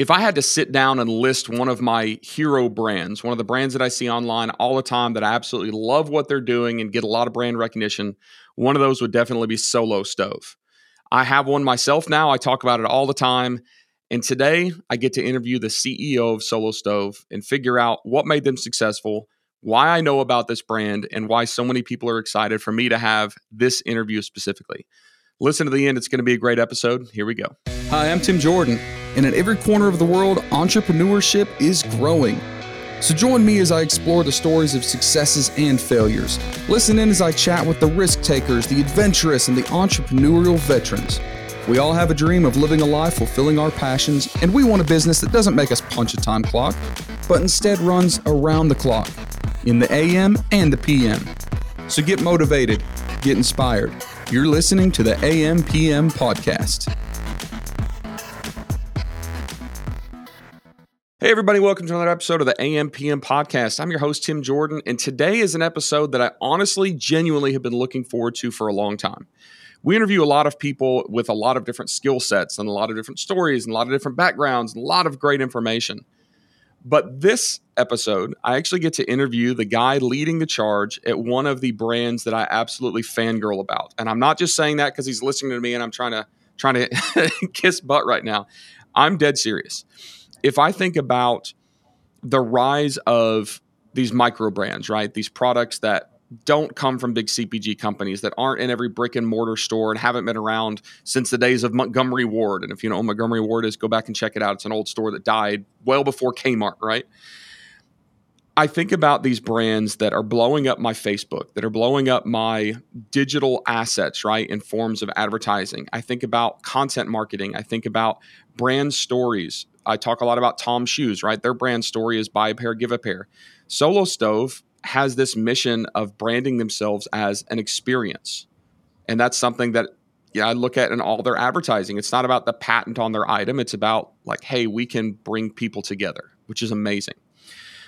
if I had to sit down and list one of my hero brands, one of the brands that I see online all the time that I absolutely love what they're doing and get a lot of brand recognition, one of those would definitely be Solo Stove. I have one myself now. I talk about it all the time. And today I get to interview the CEO of Solo Stove and figure out what made them successful, why I know about this brand, and why so many people are excited for me to have this interview specifically. Listen to the end. It's going to be a great episode. Here we go. Hi, I'm Tim Jordan, and in every corner of the world, entrepreneurship is growing. So join me as I explore the stories of successes and failures. Listen in as I chat with the risk takers, the adventurous, and the entrepreneurial veterans. We all have a dream of living a life fulfilling our passions, and we want a business that doesn't make us punch a time clock, but instead runs around the clock in the AM and the PM. So get motivated, get inspired you're listening to the AMPM podcast. Hey, everybody, welcome to another episode of the AMPM podcast. I'm your host, Tim Jordan, and today is an episode that I honestly, genuinely have been looking forward to for a long time. We interview a lot of people with a lot of different skill sets and a lot of different stories and a lot of different backgrounds and a lot of great information. But this episode, I actually get to interview the guy leading the charge at one of the brands that I absolutely fangirl about. And I'm not just saying that because he's listening to me and I'm trying to trying to kiss butt right now. I'm dead serious. If I think about the rise of these micro brands, right? These products that don't come from big CPG companies that aren't in every brick and mortar store and haven't been around since the days of Montgomery Ward. And if you know Montgomery Ward is, go back and check it out. It's an old store that died well before Kmart, right? I think about these brands that are blowing up my Facebook, that are blowing up my digital assets, right, in forms of advertising. I think about content marketing. I think about brand stories. I talk a lot about Tom Shoes, right? Their brand story is buy a pair, give a pair. Solo Stove has this mission of branding themselves as an experience. And that's something that yeah, I look at in all their advertising. It's not about the patent on their item. It's about like, hey, we can bring people together, which is amazing.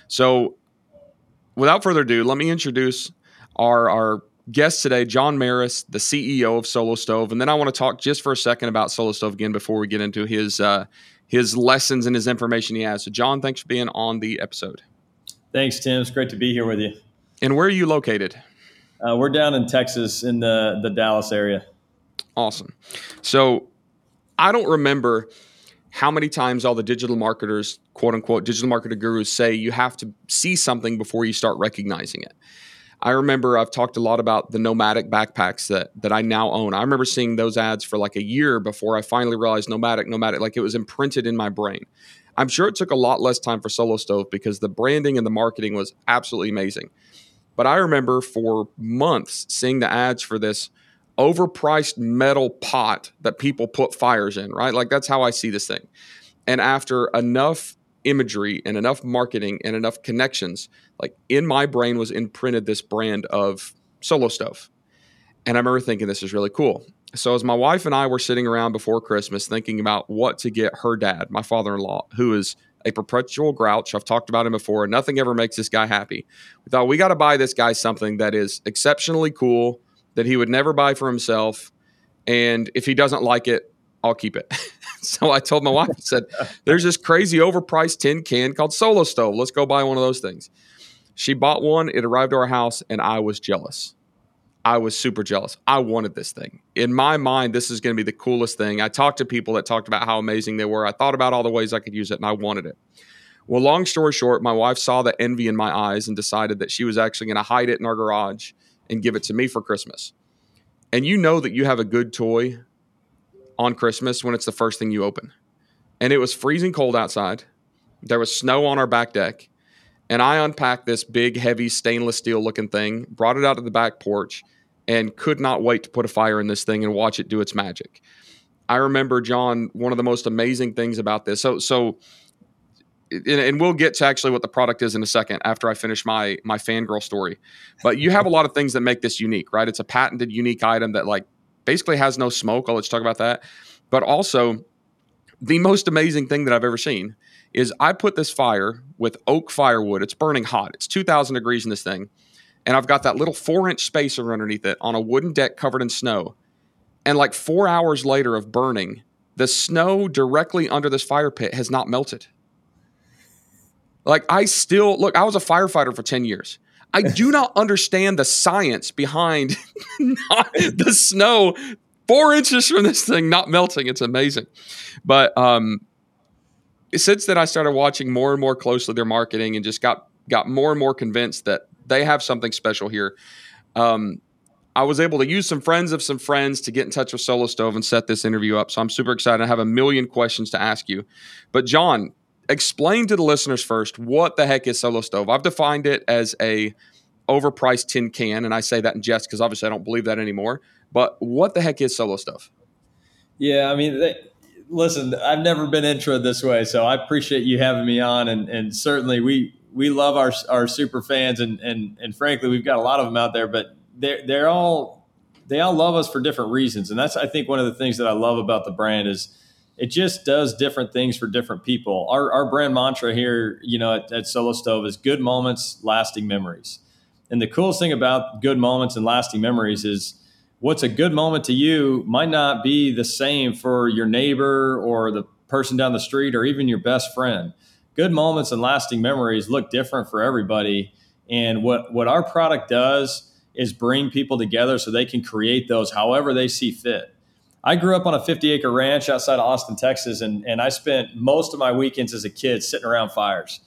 So without further ado, let me introduce our our guest today, John Merris, the CEO of Solo Stove. And then I want to talk just for a second about Solo Stove again before we get into his uh, his lessons and his information he has. So John, thanks for being on the episode. Thanks, Tim. It's great to be here with you. And where are you located? Uh, we're down in Texas in the, the Dallas area. Awesome. So I don't remember how many times all the digital marketers, quote unquote, digital marketer gurus say you have to see something before you start recognizing it. I remember I've talked a lot about the Nomatic backpacks that that I now own. I remember seeing those ads for like a year before I finally realized Nomatic, Nomatic, like it was imprinted in my brain. I'm sure it took a lot less time for Solo Stove because the branding and the marketing was absolutely amazing. But I remember for months seeing the ads for this overpriced metal pot that people put fires in, right? Like that's how I see this thing. And after enough imagery and enough marketing and enough connections, like in my brain was imprinted this brand of Solo Stove. And I remember thinking this is really cool. So as my wife and I were sitting around before Christmas thinking about what to get her dad, my father-in-law, who is a perpetual grouch. I've talked about him before. Nothing ever makes this guy happy. We thought we got to buy this guy something that is exceptionally cool that he would never buy for himself. And if he doesn't like it, I'll keep it. so I told my wife, I said, there's this crazy overpriced tin can called Solo Stove. Let's go buy one of those things. She bought one. It arrived to our house, and I was jealous. I was super jealous. I wanted this thing. In my mind, this is going to be the coolest thing. I talked to people that talked about how amazing they were. I thought about all the ways I could use it and I wanted it. Well, long story short, my wife saw the envy in my eyes and decided that she was actually going to hide it in our garage and give it to me for Christmas. And you know that you have a good toy on Christmas when it's the first thing you open. And it was freezing cold outside. There was snow on our back deck. And I unpacked this big, heavy stainless steel looking thing, brought it out to the back porch, and could not wait to put a fire in this thing and watch it do its magic. I remember John. One of the most amazing things about this. So, so, and we'll get to actually what the product is in a second after I finish my my fangirl story. But you have a lot of things that make this unique, right? It's a patented, unique item that like basically has no smoke. I'll let you talk about that. But also, the most amazing thing that I've ever seen is I put this fire with oak firewood. It's burning hot. It's 2,000 degrees in this thing. And I've got that little four inch spacer underneath it on a wooden deck covered in snow. And like four hours later of burning, the snow directly under this fire pit has not melted. Like I still look, I was a firefighter for 10 years. I do not understand the science behind the snow four inches from this thing not melting. It's amazing. But um, since then, I started watching more and more closely their marketing and just got got more and more convinced that they have something special here. Um, I was able to use some friends of some friends to get in touch with Solo Stove and set this interview up. So I'm super excited. I have a million questions to ask you. But John, explain to the listeners first what the heck is Solo Stove. I've defined it as a overpriced tin can, and I say that in jest because obviously I don't believe that anymore. But what the heck is Solo Stove? Yeah, I mean, they, listen, I've never been intro this way, so I appreciate you having me on, and and certainly we we love our our super fans, and and and frankly, we've got a lot of them out there, but they're they're all they all love us for different reasons, and that's I think one of the things that I love about the brand is it just does different things for different people. Our, our brand mantra here, you know, at, at, Solo Stove is good moments, lasting memories. And the coolest thing about good moments and lasting memories is what's a good moment to you might not be the same for your neighbor or the person down the street or even your best friend. Good moments and lasting memories look different for everybody. And what, what our product does is bring people together so they can create those however they see fit. I grew up on a 50 acre ranch outside of Austin, Texas, and, and I spent most of my weekends as a kid sitting around fires.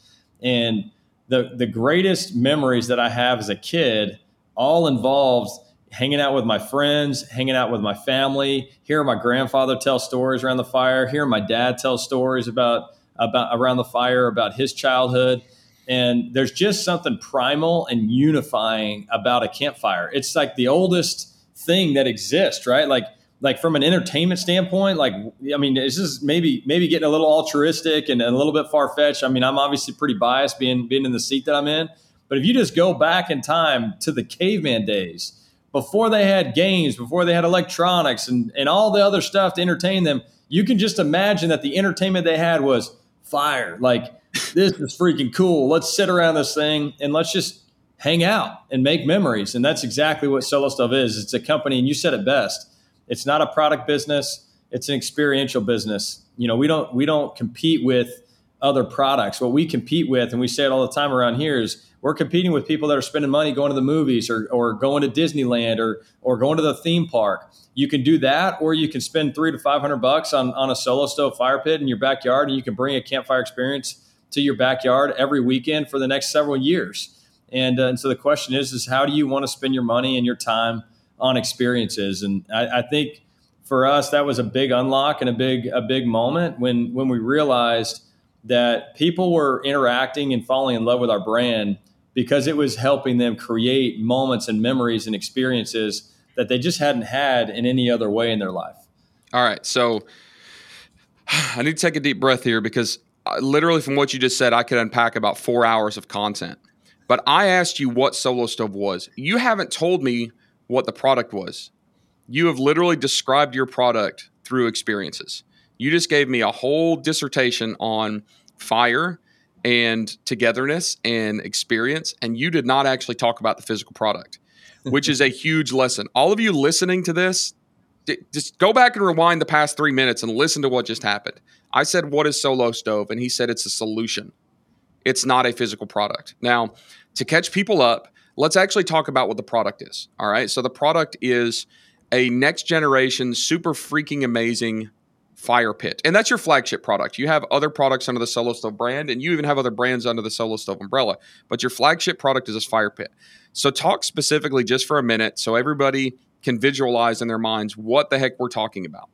And the, the greatest memories that I have as a kid all involved hanging out with my friends, hanging out with my family, hearing my grandfather tell stories around the fire, hearing my dad tell stories about, about around the fire, about his childhood. And there's just something primal and unifying about a campfire. It's like the oldest thing that exists, right? Like like from an entertainment standpoint, like I mean, this is maybe maybe getting a little altruistic and a little bit far fetched. I mean, I'm obviously pretty biased being being in the seat that I'm in, but if you just go back in time to the caveman days, before they had games, before they had electronics and, and all the other stuff to entertain them, you can just imagine that the entertainment they had was fire. Like this is freaking cool. Let's sit around this thing and let's just hang out and make memories. And that's exactly what Solo Stove is. It's a company, and you said it best it's not a product business. It's an experiential business. You know, we don't we don't compete with other products. What we compete with, and we say it all the time around here, is we're competing with people that are spending money going to the movies or, or going to Disneyland or or going to the theme park. You can do that, or you can spend three to five hundred bucks on, on a solo stove fire pit in your backyard, and you can bring a campfire experience to your backyard every weekend for the next several years. And, uh, and so the question is, is how do you want to spend your money and your time on experiences. And I, I, think for us, that was a big unlock and a big a big moment when when we realized that people were interacting and falling in love with our brand because it was helping them create moments and memories and experiences that they just hadn't had in any other way in their life. All right, so I need to take a deep breath here because uh, literally from what you just said, I could unpack about four hours of content. But I asked you what Solo Stove was. You haven't told me what the product was. You have literally described your product through experiences. You just gave me a whole dissertation on fire and togetherness and experience, and you did not actually talk about the physical product, which is a huge lesson. All of you listening to this, just go back and rewind the past three minutes and listen to what just happened. I said, What is Solo Stove? And he said, It's a solution. It's not a physical product. Now, to catch people up, let's actually talk about what the product is. All right. So the product is a next generation, super freaking amazing fire pit. And that's your flagship product. You have other products under the Solo Stove brand, and you even have other brands under the Solo Stove umbrella. But your flagship product is this fire pit. So talk specifically just for a minute so everybody can visualize in their minds what the heck we're talking about.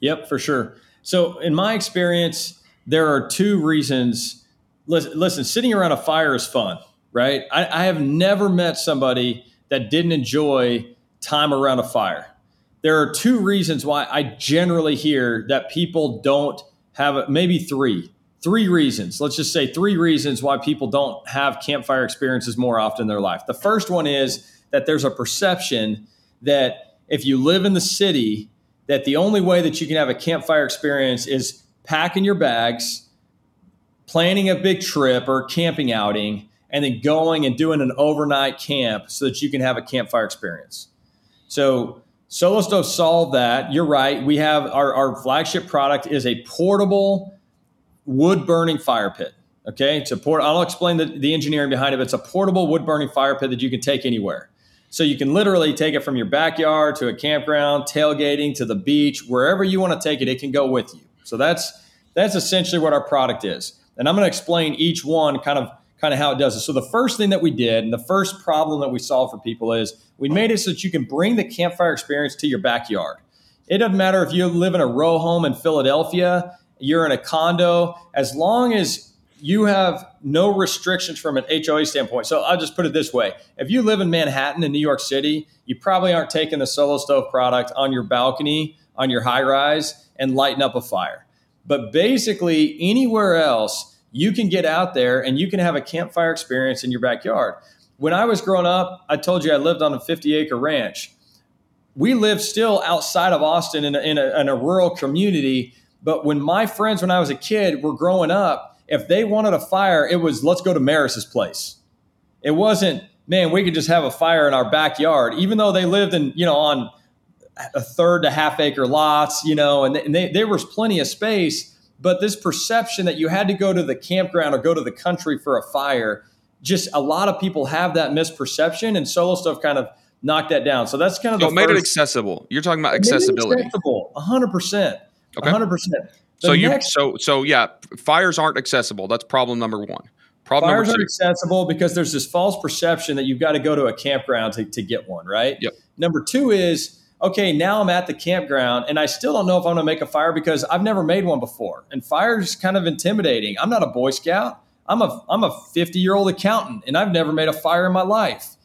Yep, for sure. So in my experience, there are two reasons. Listen, listen sitting around a fire is fun right? I, I have never met somebody that didn't enjoy time around a fire. There are two reasons why I generally hear that people don't have maybe three. Three reasons. Let's just say three reasons why people don't have campfire experiences more often in their life. The first one is that there's a perception that if you live in the city, that the only way that you can have a campfire experience is packing your bags, planning a big trip or camping outing, and then going and doing an overnight camp so that you can have a campfire experience. So Solo Stove solved that. You're right. We have our, our flagship product is a portable wood burning fire pit. Okay, it's a port. I'll explain the, the engineering behind it. But it's a portable wood burning fire pit that you can take anywhere. So you can literally take it from your backyard to a campground, tailgating to the beach, wherever you want to take it, it can go with you. So that's that's essentially what our product is. And I'm going to explain each one kind of kind of how it does it. So the first thing that we did and the first problem that we solve for people is we made it so that you can bring the campfire experience to your backyard. It doesn't matter if you live in a row home in Philadelphia, you're in a condo, as long as you have no restrictions from an HOA standpoint. So I'll just put it this way. If you live in Manhattan in New York City, you probably aren't taking the solo stove product on your balcony, on your high rise, and lighting up a fire. But basically, anywhere else, you can get out there and you can have a campfire experience in your backyard. When I was growing up, I told you I lived on a 50 acre ranch. We lived still outside of Austin in a, in a, in a rural community. But when my friends, when I was a kid, were growing up, if they wanted a fire, it was let's go to Merris's place. It wasn't, man, we could just have a fire in our backyard, even though they lived in, you know, on a third to half acre lots, you know, and, and they, there was plenty of space. But this perception that you had to go to the campground or go to the country for a fire, just a lot of people have that misperception, and solo stove kind of knocked that down. So that's kind of so the made first, it accessible. You're talking about accessibility. accessible, hundred percent, Okay. hundred percent. So you so so yeah, fires aren't accessible. That's problem number one. Problem Fires number are two. accessible because there's this false perception that you've got to go to a campground to, to get one, right? Yep. Number two is, okay, now I'm at the campground and I still don't know if I'm going to make a fire because I've never made one before. And fire is kind of intimidating. I'm not a Boy Scout. I'm a, I'm a 50 year old accountant and I've never made a fire in my life.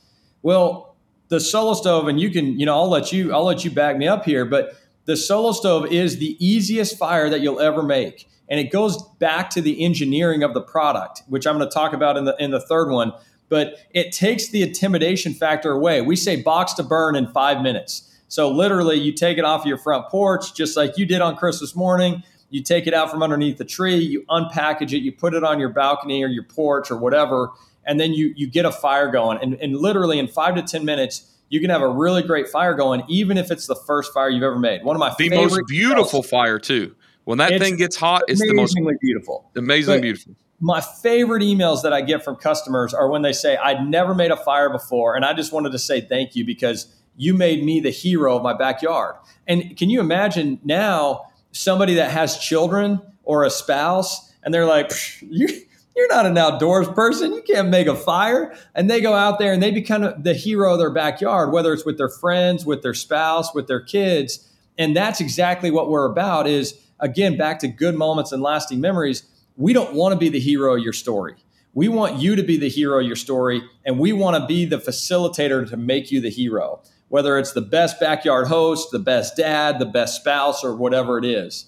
Well, the solo stove, and you can, you know, I'll let you, I'll let you back me up here, but the solo stove is the easiest fire that you'll ever make. And it goes back to the engineering of the product, which I'm going to talk about in the in the third one. But it takes the intimidation factor away. We say box to burn in five minutes. So literally, you take it off your front porch, just like you did on Christmas morning. You take it out from underneath the tree, you unpackage it, you put it on your balcony or your porch or whatever, and then you you get a fire going. And, and literally in five to ten minutes, you can have a really great fire going, even if it's the first fire you've ever made. One of my The favorite most beautiful fire too. When that It's thing gets hot, it's the most amazingly beautiful. amazingly But- beautiful. My favorite emails that I get from customers are when they say, I'd never made a fire before, and I just wanted to say thank you because you made me the hero of my backyard. And can you imagine now somebody that has children or a spouse, and they're like, "Psh, you, you're not an outdoors person. You can't make a fire. And they go out there and they become the hero of their backyard, whether it's with their friends, with their spouse, with their kids. And that's exactly what we're about is, again, back to good moments and lasting memories we don't want to be the hero of your story. We want you to be the hero of your story, and we want to be the facilitator to make you the hero, whether it's the best backyard host, the best dad, the best spouse, or whatever it is.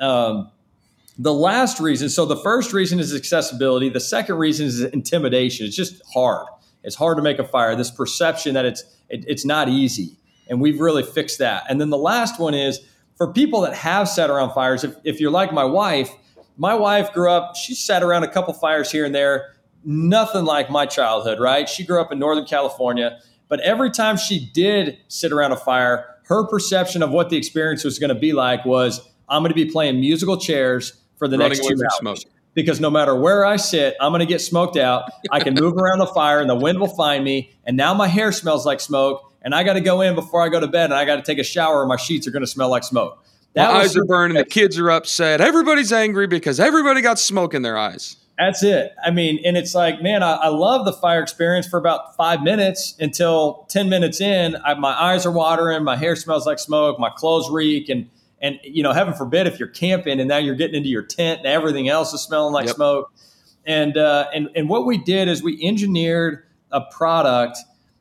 Um, the last reason so the first reason is accessibility, the second reason is intimidation. It's just hard. It's hard to make a fire. This perception that it's it, it's not easy, and we've really fixed that. And then the last one is for people that have sat around fires. If, if you're like my wife, my wife grew up, she sat around a couple fires here and there, nothing like my childhood, right? She grew up in Northern California, but every time she did sit around a fire, her perception of what the experience was going to be like was I'm going to be playing musical chairs for the Running next two hours. smoke. Because no matter where I sit, I'm going to get smoked out. I can move around the fire and the wind will find me. And now my hair smells like smoke. And I got to go in before I go to bed and I got to take a shower or my sheets are going to smell like smoke. My eyes are burning. The kids are upset. Everybody's angry because everybody got smoke in their eyes. That's it. I mean, and it's like, man, I, I love the fire experience for about five minutes until 10 minutes in, I, my eyes are watering, my hair smells like smoke, my clothes reek. And, and, you know, heaven forbid if you're camping and now you're getting into your tent and everything else is smelling like Yep. smoke. And, uh, and, and what we did is we engineered a product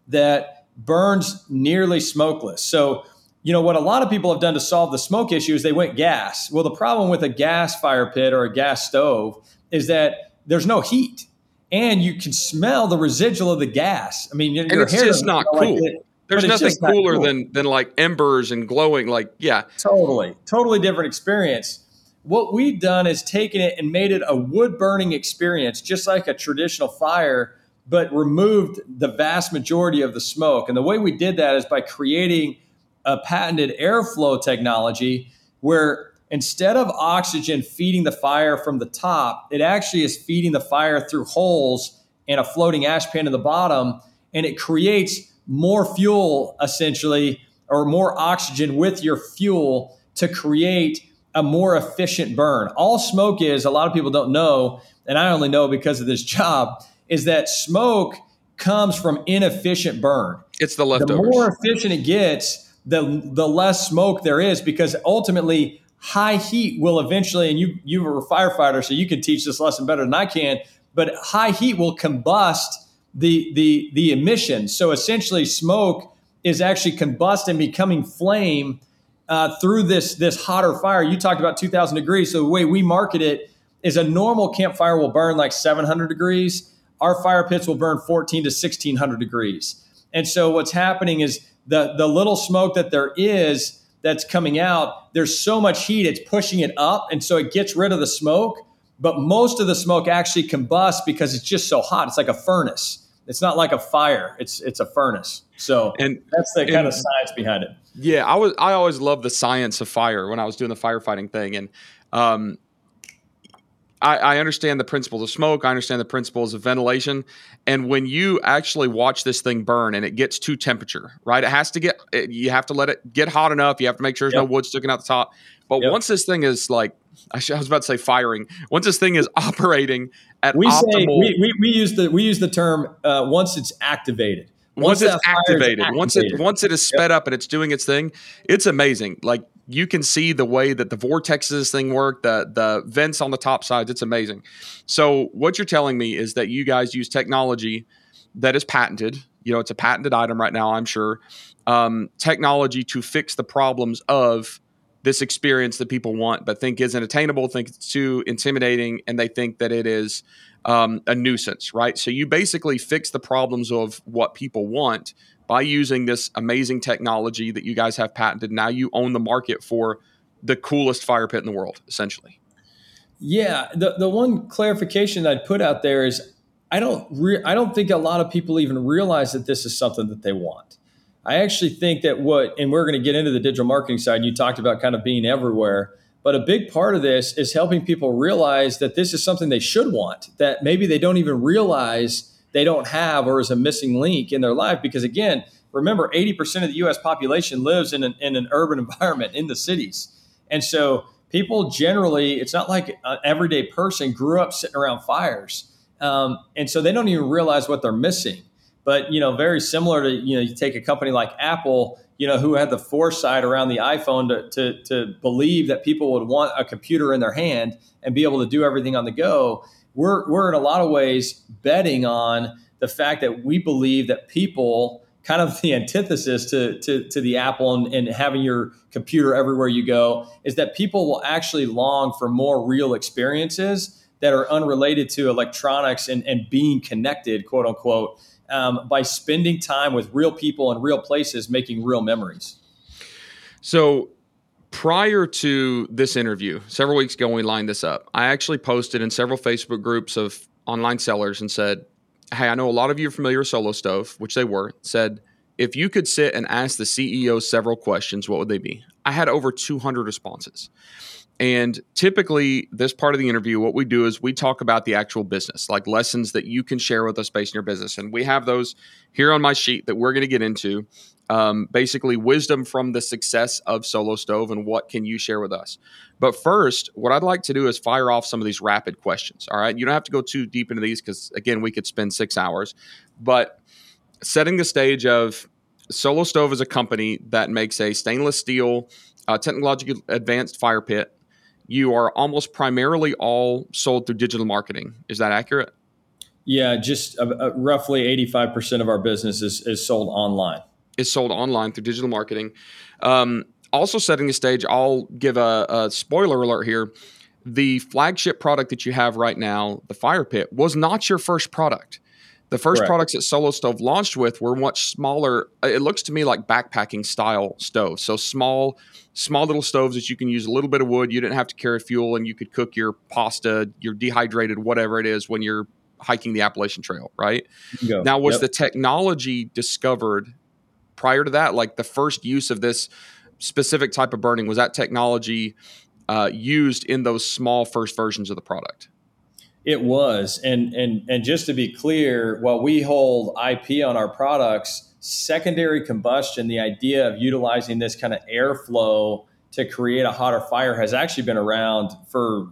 that burns nearly smokeless. So, you know, what a lot of people have done to solve the smoke issue is they went gas. Well, the problem with a gas fire pit or a gas stove is that there's no heat and you can smell the residual of the gas. I mean, your, And your it's hair just not smell like cool. it, There's nothing just not cooler cool. than than like embers and glowing. Like, yeah, Totally, totally different experience. What we've done is taken it and made it a wood burning experience, just like a traditional fire, but removed the vast majority of the smoke. And the way we did that is by creating a patented airflow technology where instead of oxygen feeding the fire from the top, it actually is feeding the fire through holes and a floating ash pan in the bottom, and it creates more fuel essentially or more oxygen with your fuel to create a more efficient burn. All smoke is, a lot of people don't know, and I only know because of this job, is that smoke comes from inefficient burn. It's the leftovers. The more efficient it gets, the the less smoke there is because ultimately high heat will eventually, and you you were a firefighter, so you can teach this lesson better than I can. But high heat will combust the the the emissions. So essentially, smoke is actually combusting, becoming flame uh, through this this hotter fire. You talked about 2,000 degrees. So the way we market it is a normal campfire will burn like 700 degrees. Our fire pits will burn 14 to 1600 degrees. And so what's happening is the the little smoke that there is that's coming out, there's so much heat, it's pushing it up, and so it gets rid of the smoke. But most of the smoke actually combusts because it's just so hot. It's like a furnace. It's not like a fire. It's it's a furnace. So and that's the kind of science behind it. Yeah, I was I always loved the science of fire when I was doing the firefighting thing, and um, I, I, understand the principles of smoke. I understand the principles of ventilation. And when you actually watch this thing burn and it gets to temperature, right? It has to get, it, you have to let it get hot enough. You have to make sure there's yep. no wood sticking out the top. But yep. once this thing is like, I was about to say firing. Once this thing is operating at we optimal, say we, we, we use the we use the term uh, once it's activated. Once, once it's activated, activated, once it once it is sped yep. up and it's doing its thing, it's amazing. Like you can see the way that the vortexes thing work, the the vents on the top sides. It's amazing. So what you're telling me is that you guys use technology that is patented. You know, it's a patented item right now. I'm sure um, technology to fix the problems of this experience that people want, but think isn't attainable, think it's too intimidating, and they think that it is um, a nuisance, right? So you basically fix the problems of what people want by using this amazing technology that you guys have patented. Now you own the market for the coolest fire pit in the world, essentially. Yeah, the the one clarification I'd put out there is I don't re- I don't think a lot of people even realize that this is something that they want. I actually think that what, and we're going to get into the digital marketing side. You talked about kind of being everywhere, but a big part of this is helping people realize that this is something they should want, that maybe they don't even realize they don't have or is a missing link in their life. Because again, remember, 80% of the US population lives in an, in an urban environment in the cities. And so people generally, it's not like an everyday person grew up sitting around fires. Um, and so they don't even realize what they're missing. But you know, very similar to you know, you take a company like Apple, you know, who had the foresight around the iPhone to, to, to believe that people would want a computer in their hand and be able to do everything on the go. We're we're in a lot of ways betting on the fact that we believe that people kind of the antithesis to, to, to the Apple and, and, having your computer everywhere you go is that people will actually long for more real experiences that are unrelated to electronics and, and being connected, quote unquote, um, by spending time with real people in real places, making real memories. So, prior to this interview, several weeks ago, when we lined this up, I actually posted in several Facebook groups of online sellers and said, Hey, I know a lot of you are familiar with Solo Stove, which they were, said, if you could sit and ask the CEO several questions, what would they be? I had over 200 responses. And typically, this part of the interview, what we do is we talk about the actual business, like lessons that you can share with us based on your business. And we have those here on my sheet that we're going to get into. Um, basically, wisdom from the success of Solo Stove and what can you share with us. But first, what I'd like to do is fire off some of these rapid questions. All right. You don't have to go too deep into these because, again, we could spend six hours. But setting the stage of Solo Stove is a company that makes a stainless steel, uh, technologically advanced fire pit you are almost primarily all sold through digital marketing. Is that accurate? Yeah, just uh, uh, roughly 85% of our business is, is sold online. Is sold online through digital marketing. Um, also, setting the stage, I'll give a, a spoiler alert here. The flagship product that you have right now, the Fire Pit, was not your first product. The first Correct. products that Solo Stove launched with were much smaller. Uh, it looks to me like backpacking style stoves. So small, small little stoves that you can use a little bit of wood. You didn't have to carry fuel, and you could cook your pasta, your dehydrated whatever it is when you're hiking the Appalachian Trail. Right now, was yep. the technology discovered prior to that? Like the first use of this specific type of burning was that technology uh, used in those small first versions of the product? It was, and and and just to be clear, while we hold IP on our products, secondary combustion, the idea of utilizing this kind of airflow to create a hotter fire, has actually been around for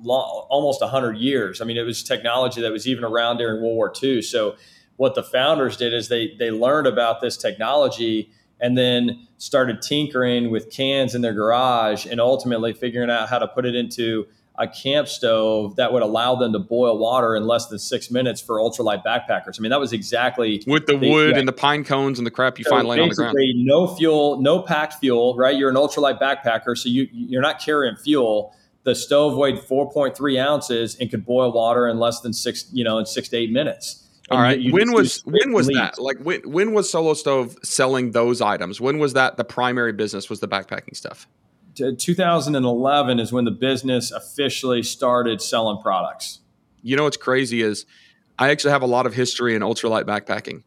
long, almost hundred years. I mean, it was technology that was even around during World War II. So, what the founders did is they they learned about this technology and then started tinkering with cans in their garage and ultimately figuring out how to put it into a camp stove that would allow them to boil water in less than six minutes for ultralight backpackers. I mean, that was exactly with the, the wood yeah. and the pine cones and the crap you so find laying on the ground. No fuel, no packed fuel, right? You're an ultralight backpacker, so you you're not carrying fuel. The stove weighed 4.3 ounces and could boil water in less than six, you know, in six to eight minutes. All right. when was when was that? Like when when was Solo Stove selling those items? When was that the primary business? Was the backpacking stuff? 2011 is when the business officially started selling products. You know what's crazy is I actually have a lot of history in ultralight backpacking.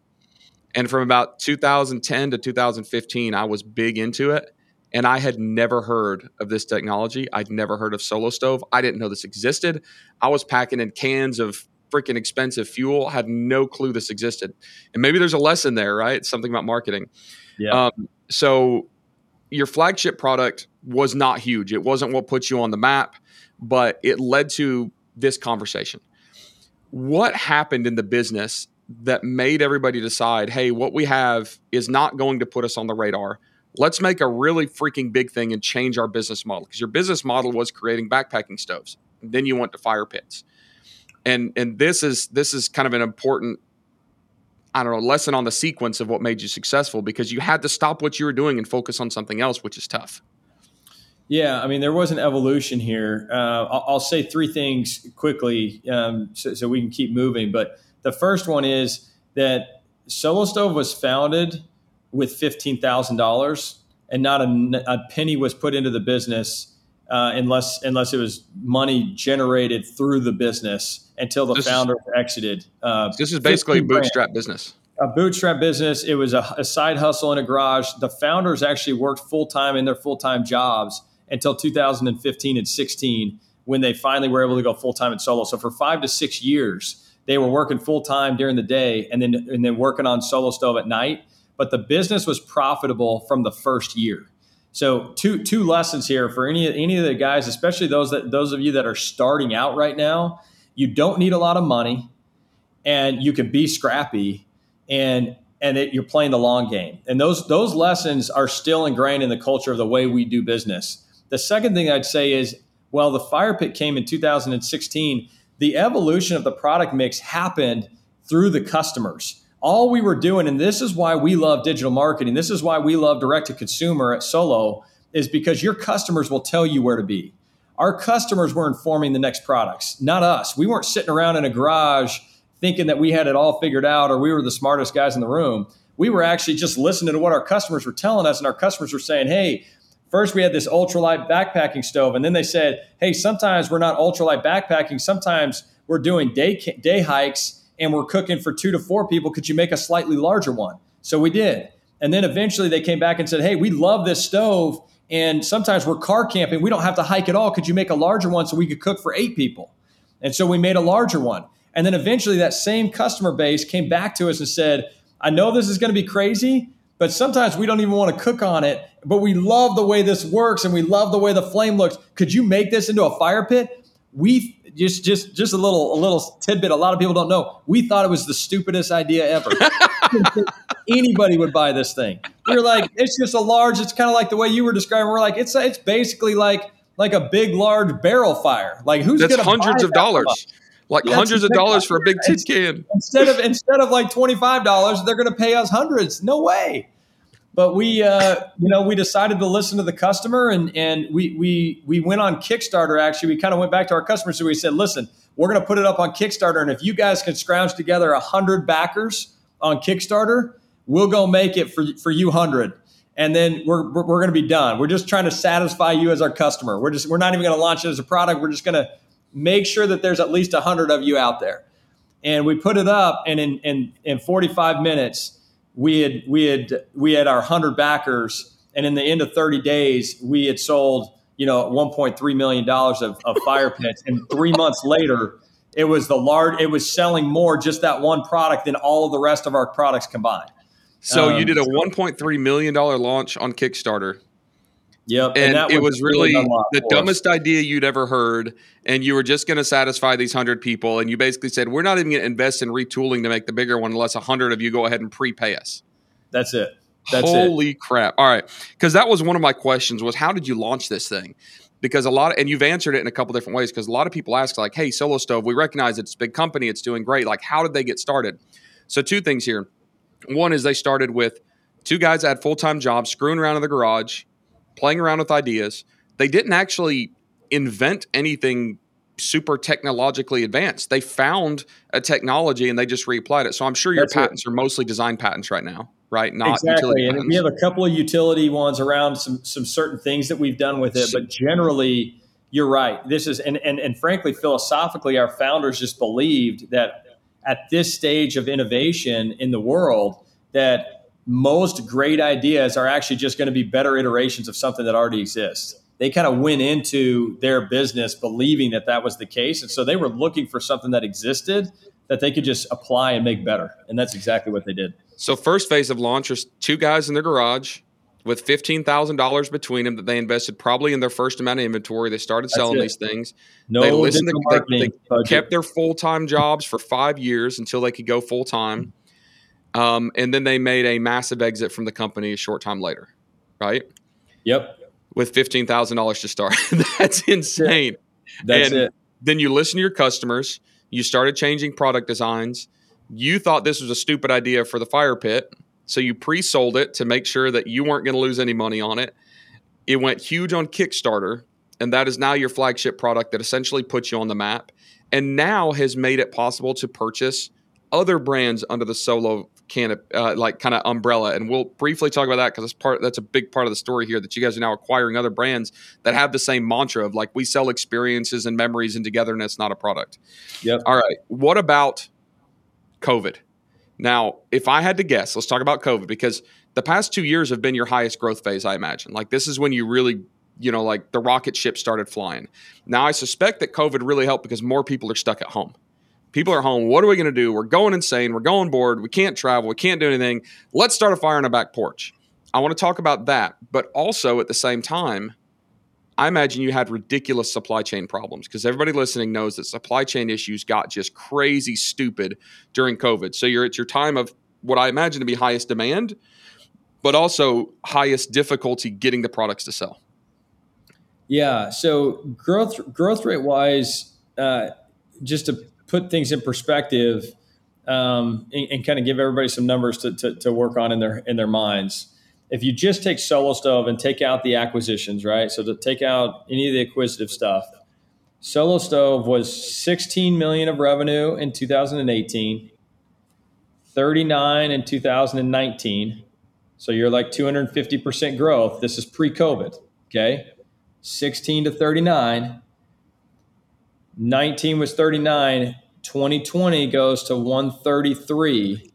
And from about 2010 to 2015, I was big into it. And I had never heard of this technology. I'd never heard of Solo Stove. I didn't know this existed. I was packing in cans of freaking expensive fuel, had no clue this existed. And maybe there's a lesson there, right? Something about marketing. Yeah. Um, so your flagship product was not huge. It wasn't what put you on the map, but it led to this conversation. What happened in the business that made everybody decide, hey, what we have is not going to put us on the radar. Let's make a really freaking big thing and change our business model. Because your business model was creating backpacking stoves. Then you went to fire pits. And and this is this is kind of an important I don't know, lesson on the sequence of what made you successful because you had to stop what you were doing and focus on something else, which is tough. Yeah, I mean, there was an evolution here. Uh, I'll, I'll, say three things quickly um, so, so, we can keep moving. But the first one is that Solo Stove was founded with $15,000 and not a, a, penny was put into the business uh, unless unless it was money generated through the business until the this founder is, exited. Uh, this is basically a bootstrap grand. business. A bootstrap business. It was a, a side hustle in a garage. The founders actually worked full time in their full time jobs until 2015 and 16 when they finally were able to go full time in solo. So for five to six years, they were working full time during the day and then and then working on solo stove at night. But the business was profitable from the first year. So two two lessons here for any any of the guys, especially those that those of you that are starting out right now. You don't need a lot of money, and you can be scrappy, and and it, you're playing the long game. And those those lessons are still ingrained in the culture of the way we do business. The second thing I'd say is, well, the fire pit came in 2016. The evolution of the product mix happened through the customers all we were doing, and this is why we love digital marketing, this is why we love direct to consumer at Solo, is because your customers will tell you where to be. Our customers were informing the next products, not us. We weren't sitting around in a garage thinking that we had it all figured out or we were the smartest guys in the room. We were actually just listening to what our customers were telling us, and our customers were saying, hey, First, we had this ultralight backpacking stove, and then they said, "Hey, sometimes we're not ultralight backpacking. Sometimes we're doing day day hikes, and we're cooking for two to four people. Could you make a slightly larger one? So we did. And then eventually they came back and said, Hey, we love this stove. And sometimes we're car camping. We don't have to hike at all. Could you make a larger one so we could cook for eight people? And so we made a larger one. And then eventually that same customer base came back to us and said, I know this is going to be crazy, but sometimes we don't even want to cook on it, but we love the way this works and we love the way the flame looks. Could you make this into a fire pit? We just just just a little a little tidbit. A lot of people don't know. We thought it was the stupidest idea ever. Anybody would buy this thing. We are like, it's just a large. It's kind of like the way you were describing. We're like, it's it's basically like like a big large barrel fire. Like who's that's hundreds of dollars. Like yeah, hundreds of dollars for a big tin can. Instead of instead of like twenty five dollars, they're going to pay us hundreds. No way. But we, uh, you know, we decided to listen to the customer, and and we we we went on Kickstarter. Actually, we kind of went back to our customers, so we said, listen, we're going to put it up on Kickstarter, and if you guys can scrounge together hundred backers on Kickstarter, we'll go make it for for you hundred and then we're, we're, we're going to be done. We're just trying to satisfy you as our customer. We're just we're not even going to launch it as a product. We're just going to make sure that there's at least 100 of you out there. And we put it up and in in, in 45 minutes we had we had we had our hundred backers, and in the end of 30 days, we had sold you know 1.3 million dollars of, of fire pits, and three months later, it was the large. It was selling more just that one product than all of the rest of our products combined. So um, you did a 1.3 million dollar launch on Kickstarter. Yep, and, and it was really the dumbest idea you'd ever heard. And you were just going to satisfy these hundred people, and you basically said, "We're not even going to invest in retooling to make the bigger one unless hundred of you go ahead and prepay us." That's it. That's Holy it. crap! All right, because that was one of my questions: was how did you launch this thing? Because a lot, of, and you've answered it in a couple different ways. Because a lot of people ask, like, "Hey, Solo Stove, we recognize it's a big company, it's doing great. Like, how did they get started?" So, two things here. One is they started with two guys that had full time jobs, screwing around in the garage playing around with ideas. They didn't actually invent anything super technologically advanced. They found a technology and they just reapplied it. So I'm sure your That's patents it. are mostly design patents right now, right? Not exactly. and we have a couple of utility ones around some some certain things that we've done with it, but generally you're right. This is and and and frankly philosophically our founders just believed that at this stage of innovation in the world that most great ideas are actually just going to be better iterations of something that already exists. They kind of went into their business believing that that was the case. And so they were looking for something that existed that they could just apply and make better. And that's exactly what they did. So, first phase of launch was two guys in their garage with $15,000 between them that they invested probably in their first amount of inventory. They started selling these things. No they listened to, they, they kept their full time jobs for five years until they could go full time. Um, and then they made a massive exit from the company a short time later, right? Yep. With fifteen thousand dollars to start. That's insane. That's and it. Then you listen to your customers. You started changing product designs. You thought this was a stupid idea for the fire pit, so you pre-sold it to make sure that you weren't going to lose any money on it. It went huge on Kickstarter, and that is now your flagship product that essentially puts you on the map, and now has made it possible to purchase other brands under the solo can uh, like kind of umbrella. And we'll briefly talk about that because that's part that's a big part of the story here that you guys are now acquiring other brands that have the same mantra of like we sell experiences and memories and togetherness not a product. Yep. All right. What about covid? Now if i had to guess let's talk about covid because the past two years have been your highest growth phase i imagine. Like this is when you really you know like the rocket ship started flying. Now i suspect that covid really helped because more people are stuck at home People are home. What are we going to do? We're going insane. We're going bored. We can't travel. We can't do anything. Let's start a fire on a back porch. I want to talk about that. But also at the same time, I imagine you had ridiculous supply chain problems because everybody listening knows that supply chain issues got just crazy stupid during COVID. So you're at your time of what I imagine to be highest demand, but also highest difficulty getting the products to sell. Yeah. So growth growth rate wise, uh, just to put things in perspective um, and, and, kind of give everybody some numbers to, to, to, work on in their in their minds. If you just take Solo Stove and take out the acquisitions, right? So to take out any of the acquisitive stuff, Solo Stove was 16 million of revenue in 2018, 39 in 2019. So you're like 250% growth. This is pre-COVID, okay? 16 to 39 19 was 39. 2020 goes to 133.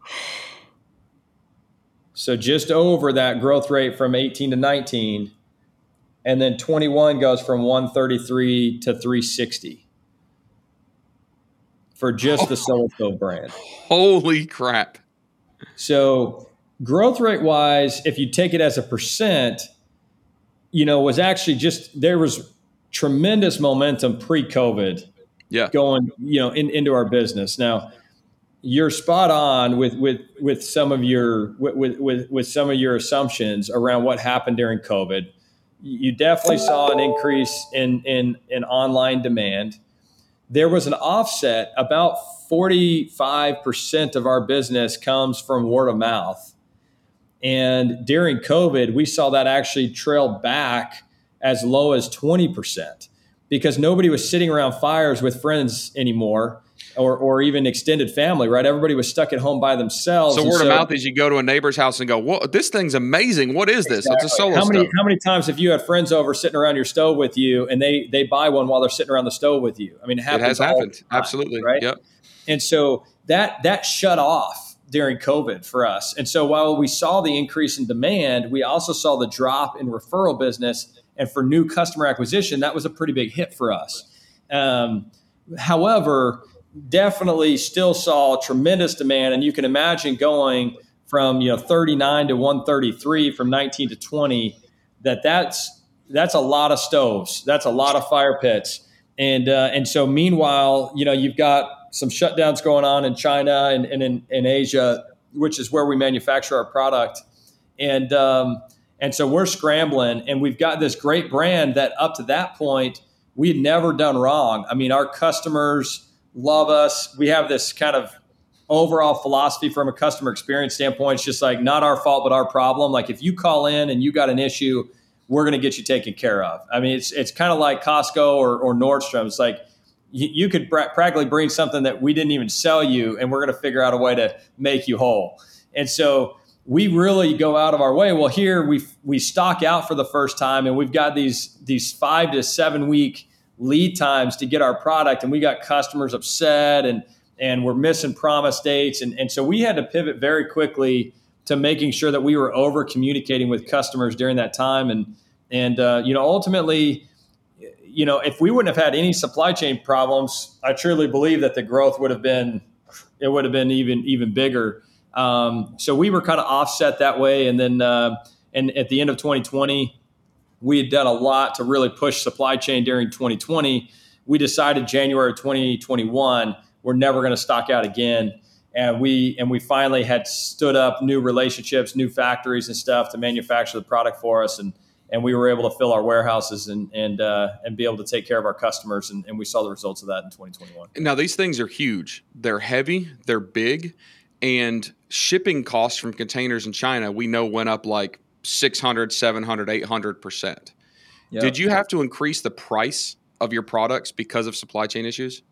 So just over that growth rate from 18 to 19. And then 21 goes from 133 to 360 for just the Solo Stove brand. Holy crap. So growth rate wise, if you take it as a percent, you know, was actually just there was tremendous momentum pre-COVID yeah. going you know in, into our business. Now you're spot on with with with some of your with, with with some of your assumptions around what happened during covid. You definitely saw an increase in in in online demand. There was an offset. About 45% of our business comes from word of mouth. And during covid we saw that actually trail back as low as 20% because nobody was sitting around fires with friends anymore or, or even extended family, right? Everybody was stuck at home by themselves. So word so, of mouth is you go to a neighbor's house and go, "What? This thing's amazing. What is this? Exactly. It's a solo." How many stove. how many times have you had friends over sitting around your stove with you, and they they buy one while they're sitting around the stove with you? I mean, it, it has happened. Time, Absolutely, right? Yep. And so that that shut off during COVID for us. And so while we saw the increase in demand, we also saw the drop in referral business. And for new customer acquisition, that was a pretty big hit for us. Um, however, definitely still saw tremendous demand. And you can imagine going from you know 39 to 133 from 19 to 20 that that's that's a lot of stoves that's a lot of fire pits and uh, and so meanwhile you know you've got some shutdowns going on in china and, and in, in asia which is where we manufacture our product and um, and so we're scrambling and we've got this great brand that up to that point we had never done wrong. I mean our customers love us. We have this kind of overall philosophy from a customer experience standpoint. It's just like not our fault but our problem. Like if you call in and you got an issue we're going to get you taken care of. I mean it's it's kind of like costco or, or nordstrom. It's like you, you could practically bring something that we didn't even sell you and we're going to figure out a way to make you whole. And so we really go out of our way well here we we stock out for the first time and we've got these these five to seven week lead times to get our product and we got customers upset and and we're missing promise dates. And, and so we had to pivot very quickly to making sure that we were over communicating with customers during that time. And, and uh, you know, ultimately, you know, if we wouldn't have had any supply chain problems, I truly believe that the growth would have been, it would have been even, even bigger. Um, so we were kind of offset that way. And then, uh, and at the end of 2020, we had done a lot to really push supply chain during 2020. We decided January 2021 we're never going to stock out again. And we and we finally had stood up new relationships, new factories and stuff to manufacture the product for us, and and we were able to fill our warehouses and and uh, and be able to take care of our customers, and, and we saw the results of that in 2021. Now these things are huge. They're heavy. They're big, and shipping costs from containers in China we know went up like 600, 700, 800 percent. Did you have to increase the price of your products because of supply chain issues?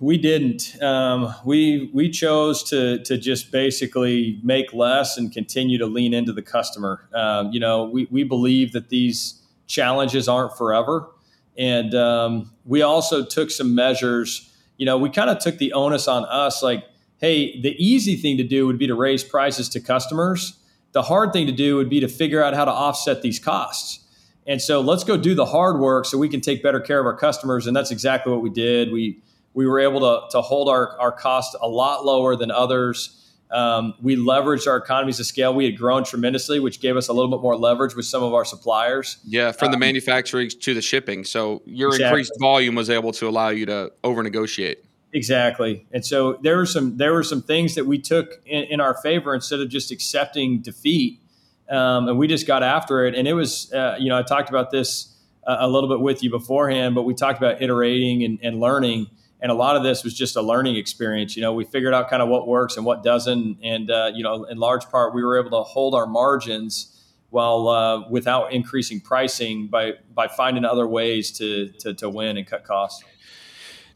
we didn't. Um, we we chose to to just basically make less and continue to lean into the customer. Um, you know, we we believe that these challenges aren't forever, and um, we also took some measures. You know, we kind of took the onus on us, like, hey, the easy thing to do would be to raise prices to customers. The hard thing to do would be to figure out how to offset these costs. And so let's go do the hard work so we can take better care of our customers. And that's exactly what we did. We we were able to, to hold our, our cost a lot lower than others. Um, we leveraged our economies of scale. We had grown tremendously, which gave us a little bit more leverage with some of our suppliers. Yeah, from the um, manufacturing to the shipping. So your exactly. increased volume was able to allow you to over negotiate. Exactly, and so there were some there were some things that we took in, in our favor instead of just accepting defeat, um, and we just got after it. And it was, uh, you know, I talked about this uh, a little bit with you beforehand, but we talked about iterating and, and learning and a lot of this was just a learning experience. You know, we figured out kind of what works and what doesn't, and uh, you know, in large part, we were able to hold our margins while uh, without increasing pricing by by finding other ways to, to to win and cut costs.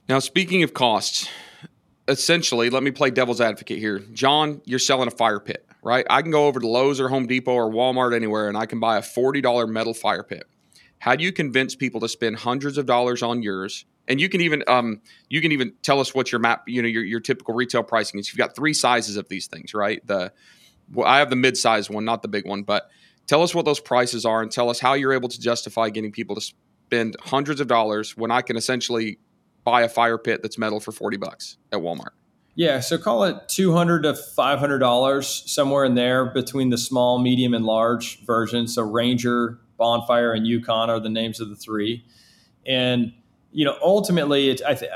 Now, speaking of costs, essentially, let me play devil's advocate here. John, you're selling a fire pit, right? I can go over to Lowe's or Home Depot or Walmart anywhere, and I can buy a forty dollar metal fire pit. How do you convince people to spend hundreds of dollars on yours? and you can even um, you can even tell us what your map you know your, your typical retail pricing is you've got three sizes of these things right the well, i have the mid-size one not the big one but tell us what those prices are and tell us how you're able to justify getting people to spend hundreds of dollars when i can essentially buy a fire pit that's metal for 40 bucks at walmart yeah so call it 200 to 500 dollars somewhere in there between the small medium and large versions so ranger bonfire and yukon are the names of the three and you know, ultimately, it, I, th-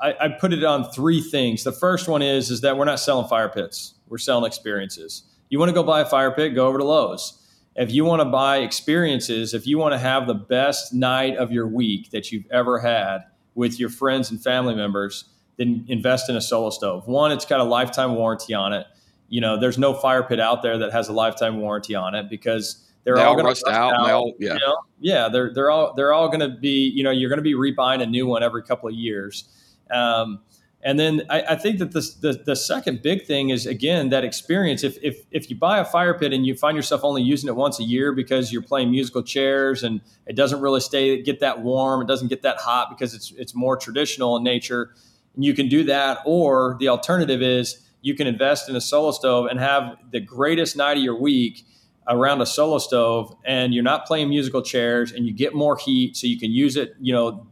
I, I put it on three things. The first one is is that we're not selling fire pits; we're selling experiences. You want to go buy a fire pit? Go over to Lowe's. If you want to buy experiences, if you want to have the best night of your week that you've ever had with your friends and family members, then invest in a solo stove. One, it's got a lifetime warranty on it. You know, there's no fire pit out there that has a lifetime warranty on it because they're they all, all going to rust out. out. All, yeah, you know? yeah. They're they're all they're all going to be. You know, you're going to be rebuying a new one every couple of years. Um, and then I, I think that the, the, the second big thing is again that experience. If, if if you buy a fire pit and you find yourself only using it once a year because you're playing musical chairs and it doesn't really stay get that warm, it doesn't get that hot because it's it's more traditional in nature. And you can do that, or the alternative is you can invest in a solo stove and have the greatest night of your week around a solo stove and you're not playing musical chairs and you get more heat so you can use it you know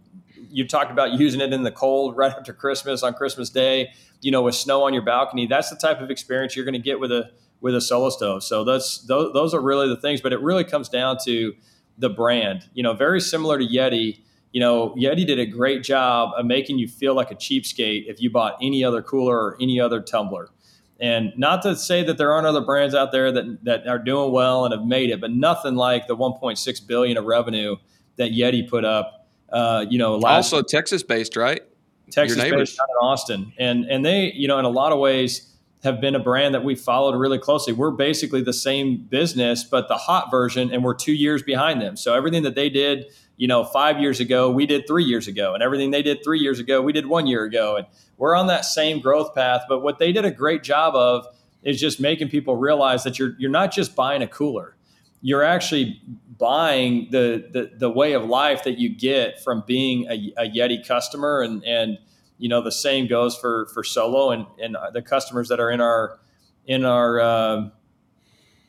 you talked about using it in the cold right after christmas on christmas day you know with snow on your balcony. That's the type of experience you're going to get with a with a solo stove. So that's those, those are really the things but it really comes down to the brand. You know very similar to yeti you know yeti did a great job of making you feel like a cheapskate if you bought any other cooler or any other tumbler. And not to say that there aren't other brands out there that, that are doing well and have made it, but nothing like the 1.6 billion of revenue that Yeti put up. Uh, you know, also Texas based, right? Texas based out in Austin, and and they, you know, in a lot of ways have been a brand that we followed really closely. We're basically the same business, but the hot version, and we're two years behind them. So everything that they did you know, five years ago, we did three years ago, and everything they did three years ago, we did one year ago. And we're on that same growth path. But what they did a great job of is just making people realize that you're you're not just buying a cooler, you're actually buying the the, the way of life that you get from being a, a Yeti customer. And and you know, the same goes for for Solo and and the customers that are in our in our uh,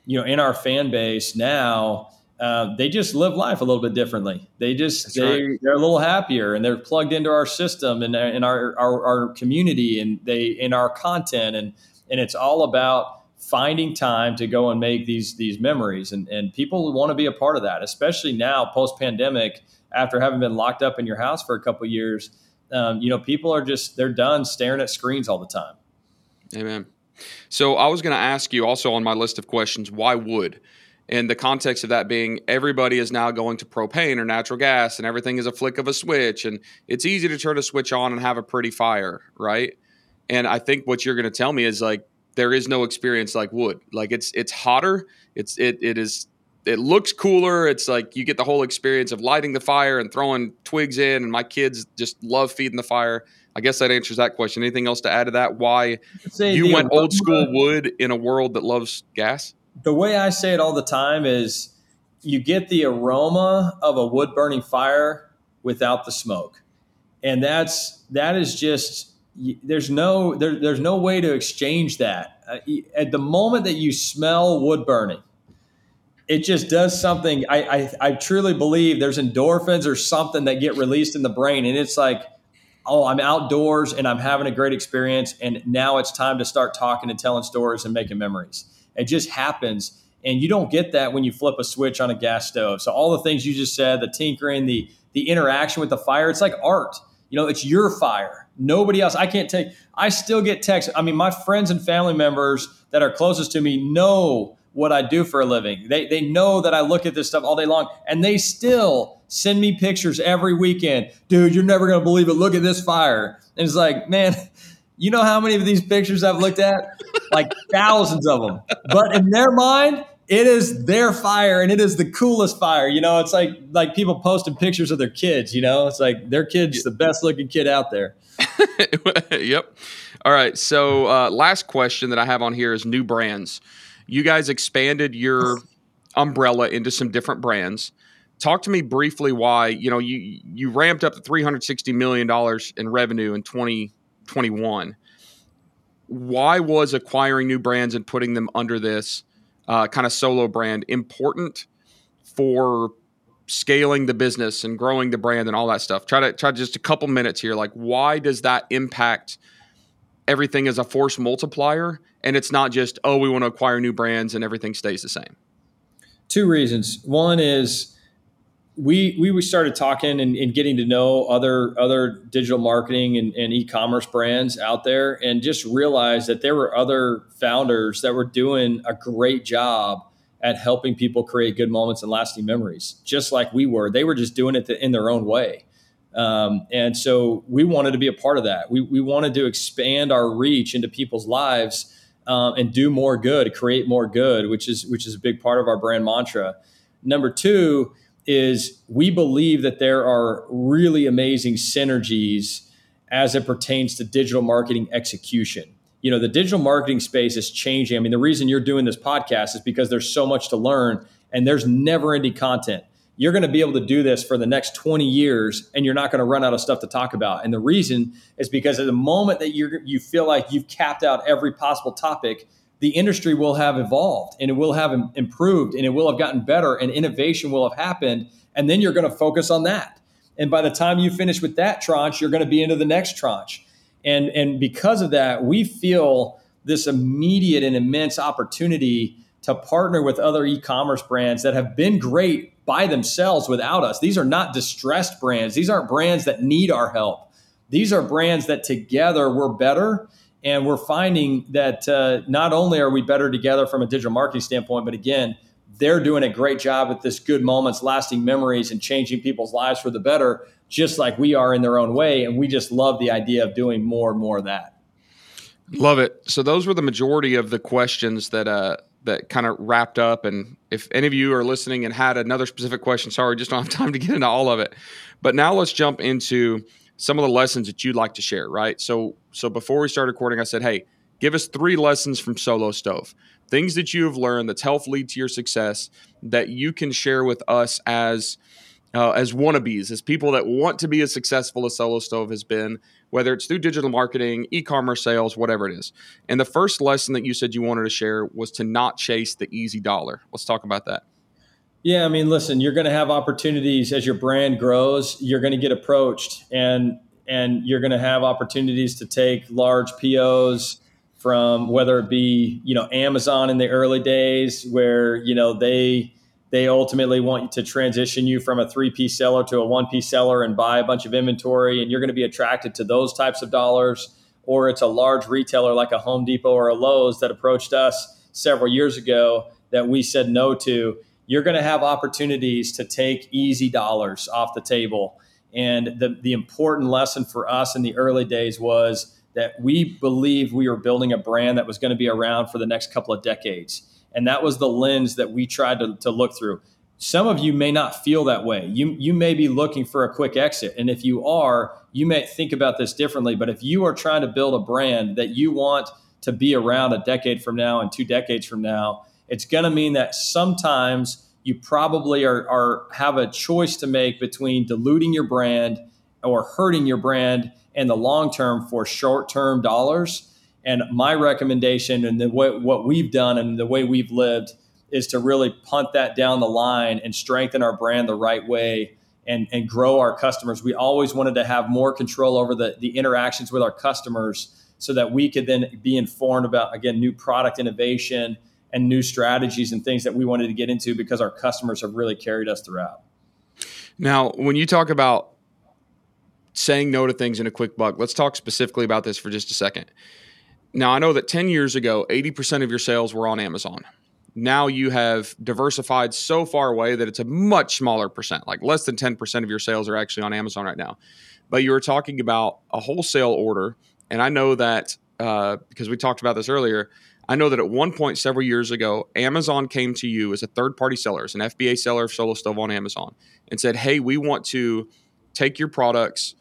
you know in our fan base now uh, they just live life a little bit differently. They just they right. they're a little happier and they're plugged into our system and in our, our our community and they in our content and and it's all about finding time to go and make these these memories and and people want to be a part of that, especially now post pandemic after having been locked up in your house for a couple years. Um, you know, people are just they're done staring at screens all the time. Amen. So I was going to ask you also on my list of questions, why would? in the context of that being everybody is now going to propane or natural gas and everything is a flick of a switch and it's easy to turn a switch on and have a pretty fire right and i think what you're going to tell me is like there is no experience like wood. Like it's it's hotter. It's it, it is it looks cooler. It's like you get the whole experience of lighting the fire and throwing twigs in and my kids just love feeding the fire. I guess that answers that question. Anything else to add to that? Why you went old school wood in a world that loves gas? The way I say it all the time is you get the aroma of a wood burning fire without the smoke. And that's that is just there's no there, there's no way to exchange that. Uh, at the moment that you smell wood burning, it just does something. I, I I truly believe there's endorphins or something that get released in the brain, and it's like, oh, I'm outdoors and I'm having a great experience, and now it's time to start talking and telling stories and making memories. It just happens. And you don't get that when you flip a switch on a gas stove. So all the things you just said, the tinkering, the the interaction with the fire, it's like art. You know, it's your fire. Nobody else. I can't take. I still get texts. I mean, my friends and family members that are closest to me know what I do for a living. They they know that I look at this stuff all day long, and they still send me pictures every weekend. Dude, you're never gonna believe it. Look at this fire. And it's like, man, you know how many of these pictures I've looked at? Like thousands of them. But in their mind, it is their fire and it is the coolest fire. You know, it's like like people posting pictures of their kids, you know? It's like their kid's the best looking kid out there. yep. All right. So uh, last question that I have on here is new brands. You guys expanded your umbrella into some different brands. Talk to me briefly why, you know, you you ramped up to $360 million in revenue in 2021. Why was acquiring new brands and putting them under this uh, kind of solo brand important for scaling the business and growing the brand and all that stuff? Try to try just a couple minutes here. Like, why does that impact everything as a force multiplier? And it's not just, oh, we want to acquire new brands and everything stays the same. Two reasons. One is we we started talking and, and, getting to know other other digital marketing and, and, e-commerce brands out there and just realized that there were other founders that were doing a great job at helping people create good moments and lasting memories just like we were. They were just doing it in their own way. Um, and so we wanted to be a part of that. We, we wanted to expand our reach into people's lives um, and do more good create more good which is which is a big part of our brand mantra. Number two is we believe that there are really amazing synergies as it pertains to digital marketing execution. You know, the digital marketing space is changing. I mean, the reason you're doing this podcast is because there's so much to learn and there's never ending content. you're going to be able to do this for the next 20 years and you're not going to run out of stuff to talk about. And the reason is because at the moment that you you feel like you've capped out every possible topic, the industry will have evolved and it will have improved and it will have gotten better and innovation will have happened. And then you're going to focus on that. And by the time you finish with that tranche, you're going to be into the next tranche. And, and because of that, we feel this immediate and immense opportunity to partner with other e-commerce brands that have been great by themselves without us. These are not distressed brands. These aren't brands that need our help. These are brands that together we're better. And we're finding that uh, not only are we better together from a digital marketing standpoint, but again, they're doing a great job at this good moments, lasting memories, and changing people's lives for the better, just like we are in their own way. And we just love the idea of doing more and more of that. Love it. So those were the majority of the questions that uh, that kind of wrapped up. And if any of you are listening and had another specific question, sorry, just don't have time to get into all of it. But now let's jump into some of the lessons that you'd like to share, right? So, so before we started recording, I said, hey, give us three lessons from Solo Stove, things that you have learned that's helped lead to your success that you can share with us as uh, as wannabes, as people that want to be as successful as Solo Stove has been, whether it's through digital marketing, e commerce sales, whatever it is. And the first lesson that you said you wanted to share was to not chase the easy dollar. Let's talk about that. Yeah, I mean, listen, you're going to have opportunities as your brand grows. You're going to get approached, and and you're going to have opportunities to take large POs from whether it be you know Amazon in the early days, where you know they they ultimately want you to transition you from a three P seller to a one P seller and buy a bunch of inventory, and you're going to be attracted to those types of dollars. Or it's a large retailer like a Home Depot or a Lowe's that approached us several years ago that we said no to. You're going to have opportunities to take easy dollars off the table. And the, the important lesson for us in the early days was that we believed we were building a brand that was going to be around for the next couple of decades and that was the lens that we tried to, to look through. Some of you may not feel that way. You, you may be looking for a quick exit. And if you are, you may think about this differently. But if you are trying to build a brand that you want to be around a decade from now and two decades from now, it's going to mean that sometimes you probably are, are have a choice to make between diluting your brand or hurting your brand in the long term for short term dollars and my recommendation and the way, what we've done and the way we've lived is to really punt that down the line and strengthen our brand the right way and, and grow our customers. We always wanted to have more control over the, the interactions with our customers so that we could then be informed about, again, new product innovation and new strategies and things that we wanted to get into because our customers have really carried us throughout. Now, when you talk about saying no to things in a quick buck, let's talk specifically about this for just a second. Now, I know that 10 years ago, 80% of your sales were on Amazon. Now you have diversified so far away that it's a much smaller percent, like less than 10% of your sales are actually on Amazon right now. But you were talking about a wholesale order. And I know that uh, because we talked about this earlier, I know that at one point several years ago, Amazon came to you as a third party seller, as an FBA seller of Solo Stove on Amazon, and said, Hey, we want to take your products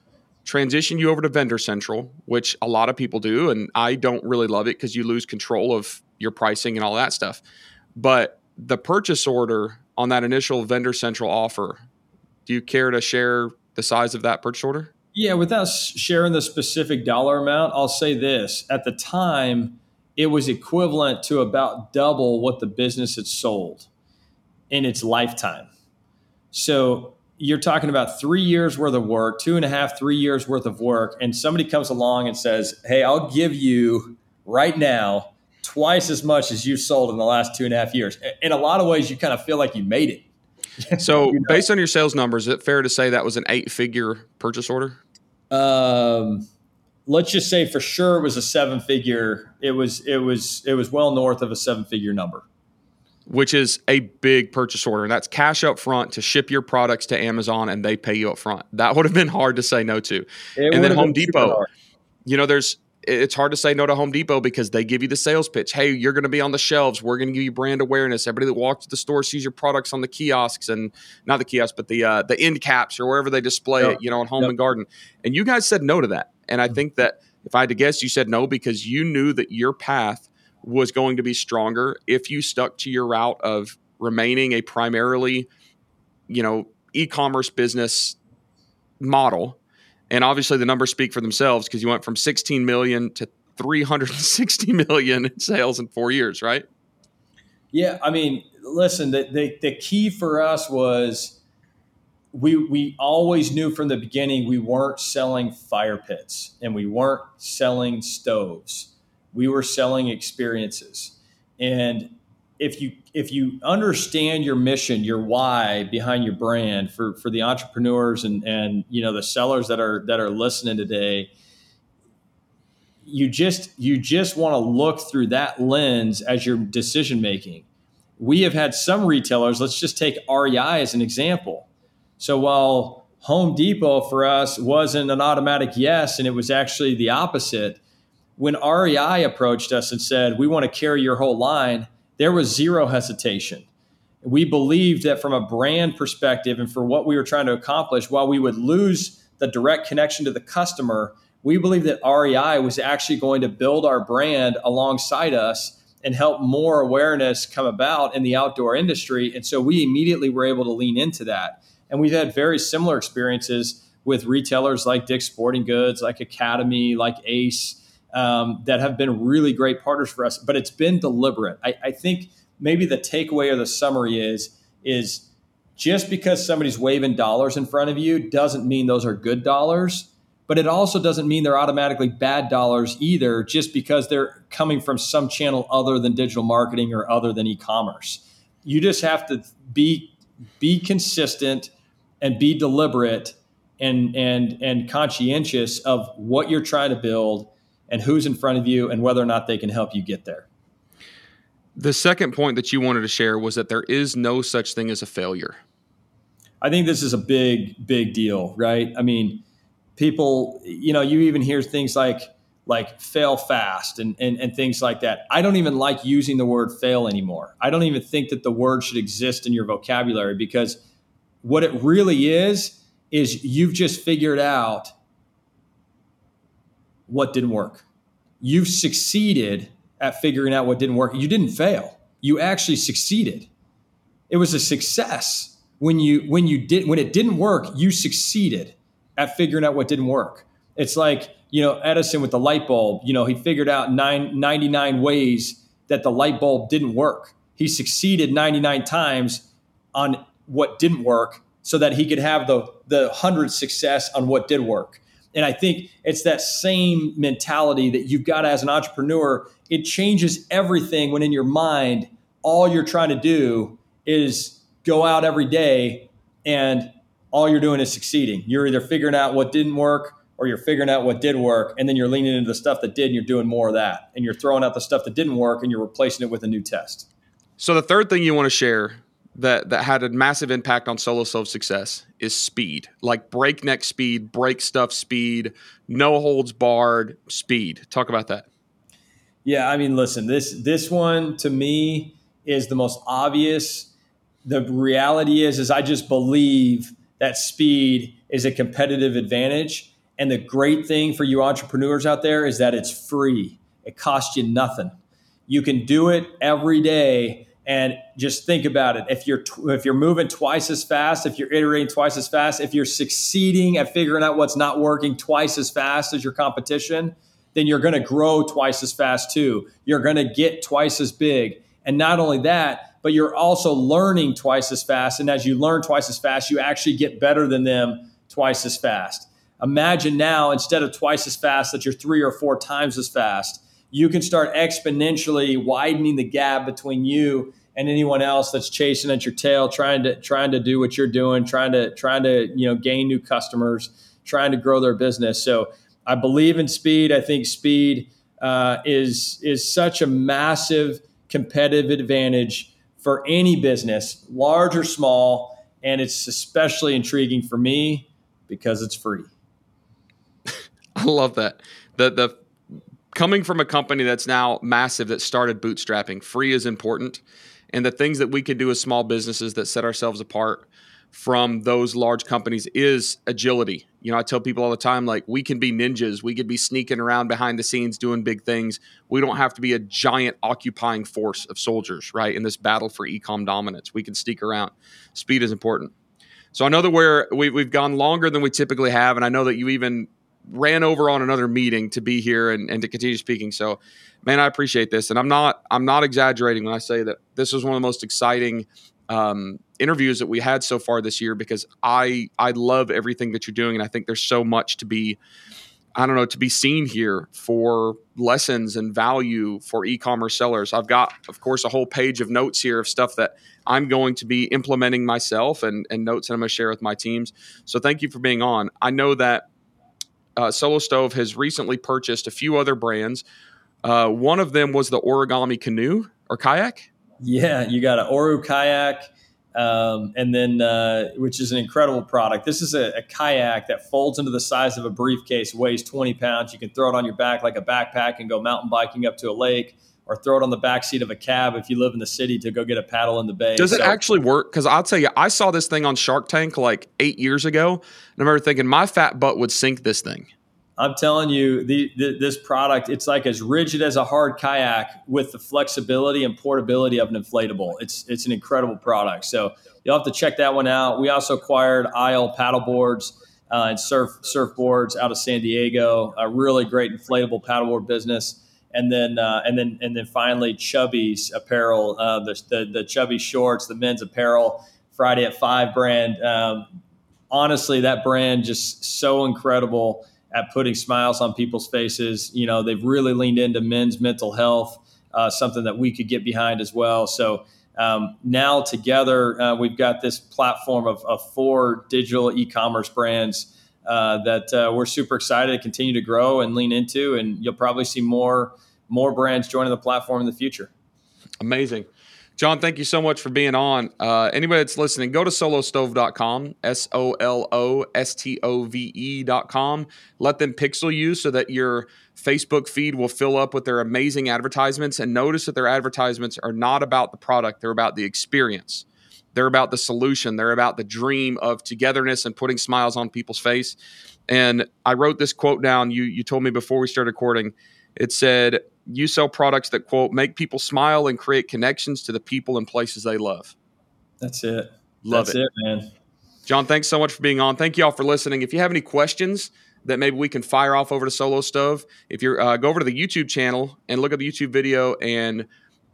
transition you over to Vendor Central, which a lot of people do, and I don't really love it because you lose control of your pricing and all that stuff. But the purchase order on that initial Vendor Central offer, do you care to share the size of that purchase order? Yeah, without sharing the specific dollar amount, I'll say this. At the time, it was equivalent to about double what the business had sold in its lifetime. So you're talking about three years worth of work, two and a half, three years worth of work, and somebody comes along and says, Hey, I'll give you right now twice as much as you sold in the last two and a half years. In a lot of ways, you kind of feel like you made it. So, you know? based on your sales numbers, is it fair to say that was an eight figure purchase order? Um, let's just say for sure it was a seven figure. It was, it was, it was well north of a seven figure number which is a big purchase order. And that's cash up front to ship your products to Amazon and they pay you up front. That would have been hard to say no to. It and then Home Depot, you know, there's it's hard to say no to Home Depot because they give you the sales pitch. Hey, you're going to be on the shelves. We're going to give you brand awareness. Everybody that walks to the store sees your products on the kiosks and not the kiosks, but the uh, the end caps or wherever they display yep. it. You know, in Home yep. and Garden. And you guys said no to that. And I mm-hmm. think that if I had to guess, you said no because you knew that your path was going to be stronger if you stuck to your route of remaining a primarily you know, e-commerce business model. And obviously the numbers speak for themselves because you went from 16 million to 360 million in sales in four years, right? Yeah, I mean, listen, the, the, the key for us was we we always knew from the beginning we weren't selling fire pits and we weren't selling stoves. We were selling experiences. And if you if you understand your mission, your why behind your brand for for the entrepreneurs and and you know the sellers that are that are listening today, you just you just want to look through that lens as your decision making. We have had some retailers, let's just take REI as an example. So while Home Depot for us wasn't an automatic yes and it was actually the opposite, when REI approached us and said, "We want to carry your whole line," there was zero hesitation. We believed that from a brand perspective and for what we were trying to accomplish, while we would lose the direct connection to the customer, we believe that REI was actually going to build our brand alongside us and help more awareness come about in the outdoor industry. And so we immediately were able to lean into that. And we've had very similar experiences with retailers like Dick's Sporting Goods, like Academy, like Ace, um, that have been really great partners for us. But it's been deliberate. I, I think maybe the takeaway or the summary is is just because somebody's waving dollars in front of you doesn't mean those are good dollars but it also doesn't mean they're automatically bad dollars either just because they're coming from some channel other than digital marketing or other than e-commerce you just have to be be consistent and be deliberate and and and conscientious of what you're trying to build and who's in front of you and whether or not they can help you get there the second point that you wanted to share was that there is no such thing as a failure i think this is a big big deal right i mean people, you know, you even hear things like like fail fast and, and, and things like that. I don't even like using the word fail anymore. I don't even think that the word should exist in your vocabulary because what it really is is you've just figured out what didn't work. You've succeeded at figuring out what didn't work. You didn't fail. You actually succeeded. It was a success when you when you did when it didn't work, you succeeded at figuring out what didn't work. It's like, you know, Edison with the light bulb, you know, he figured out nine, 99 ways that the light bulb didn't work. He succeeded 99 times on what didn't work so that he could have the the 100 success on what did work. And I think it's that same mentality that you've got as an entrepreneur. It changes everything when in your mind all you're trying to do is go out every day and all you're doing is succeeding. You're either figuring out what didn't work or you're figuring out what did work, and then you're leaning into the stuff that did, and you're doing more of that. And you're throwing out the stuff that didn't work, and you're replacing it with a new test. So the third thing you want to share that that had a massive impact on solo stove success is speed, like breakneck speed, break stuff speed, no holds barred speed. Talk about that. Yeah, I mean, listen, this this one to me is the most obvious. The reality is, is I just believe that speed is a competitive advantage. And the great thing for you entrepreneurs out there is that it's free. It costs you nothing. You can do it every day and just think about it. If you're if you're moving twice as fast, if you're iterating twice as fast, if you're succeeding at figuring out what's not working twice as fast as your competition, then you're going to grow twice as fast too. You're going to get twice as big. And not only that, but you're also learning twice as fast. And as you learn twice as fast, you actually get better than them twice as fast. Imagine now, instead of twice as fast, that you're three or four times as fast. You can start exponentially widening the gap between you and anyone else that's chasing at your tail, trying to trying to do what you're doing, trying to trying to you know gain new customers, trying to grow their business. So I believe in speed. I think speed uh, is is such a massive competitive advantage for any business, large or small. And it's especially intriguing for me because it's free. I love that. The the coming from a company that's now massive that started bootstrapping, free is important. And the things that we can do as small businesses that set ourselves apart from those large companies is agility. You know, I tell people all the time, like, we can be ninjas. We could be sneaking around behind the scenes doing big things. We don't have to be a giant occupying force of soldiers, right? In this battle for ecom dominance, we can sneak around. Speed is important. So I know that we're we, we've gone longer than we typically have, and I know that you even ran over on another meeting to be here and, and to continue speaking. So, man, I appreciate this, and I'm not I'm not exaggerating when I say that this was one of the most exciting um, interviews that we had so far this year because I I love everything that you're doing, and I think there's so much to be I don't know, to be seen here for lessons and value for e commerce sellers. I've got, of course, a whole page of notes here of stuff that I'm going to be implementing myself and, and notes that I'm going to share with my teams. So thank you for being on. I know that uh, Solo Stove has recently purchased a few other brands. Uh, one of them was the origami canoe or kayak. Yeah, you got an Oru kayak um, and then uh, which is an incredible product. This is a, a, kayak that folds into the size of a briefcase, weighs 20 pounds. You can throw it on your back like a backpack and go mountain biking up to a lake, or throw it on the back seat of a cab if you live in the city to go get a paddle in the bay. Does it actually work? Because I'll tell you, I saw this thing on Shark Tank like eight years ago, and I remember thinking my fat butt would sink this thing. I'm telling you, the, the, this product, it's like as rigid as a hard kayak with the flexibility and portability of an inflatable. It's it's an incredible product. So you'll have to check that one out. We also acquired Isle paddleboards uh, and surf surfboards out of San Diego. A really great inflatable paddleboard business. And then uh, and then and then finally Chubbies apparel, uh, the, the, the Chubby shorts, the men's apparel. Friday at Five brand. Um, honestly, that brand just so incredible at putting smiles on people's faces. You know, they've really leaned into men's mental health, uh, something that we could get behind as well. So um, now together, uh, we've got this platform of, of four digital e-commerce brands uh, that uh, we're super excited to continue to grow and lean into, and you'll probably see more more brands joining the platform in the future. Amazing. John, thank you so much for being on. Uh, anybody that's listening, go to solostove.com, S O L O S T O V E.com. Let them pixel you so that your Facebook feed will fill up with their amazing advertisements. And notice that their advertisements are not about the product, they're about the experience. They're about the solution. They're about the dream of togetherness and putting smiles on people's face. And I wrote this quote down. You you told me before we started recording. It said, you sell products that quote make people smile and create connections to the people and places they love. That's it. Love That's it. it, man. John, thanks so much for being on. Thank you all for listening. If you have any questions that maybe we can fire off over to Solo Stove, if you're uh, go over to the YouTube channel and look at the YouTube video and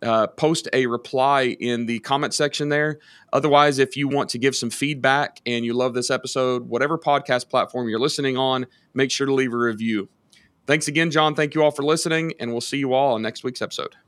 uh, post a reply in the comment section there. Otherwise, if you want to give some feedback and you love this episode, whatever podcast platform you're listening on, make sure to leave a review. Thanks again, John. Thank you all for listening, and we'll see you all on next week's episode.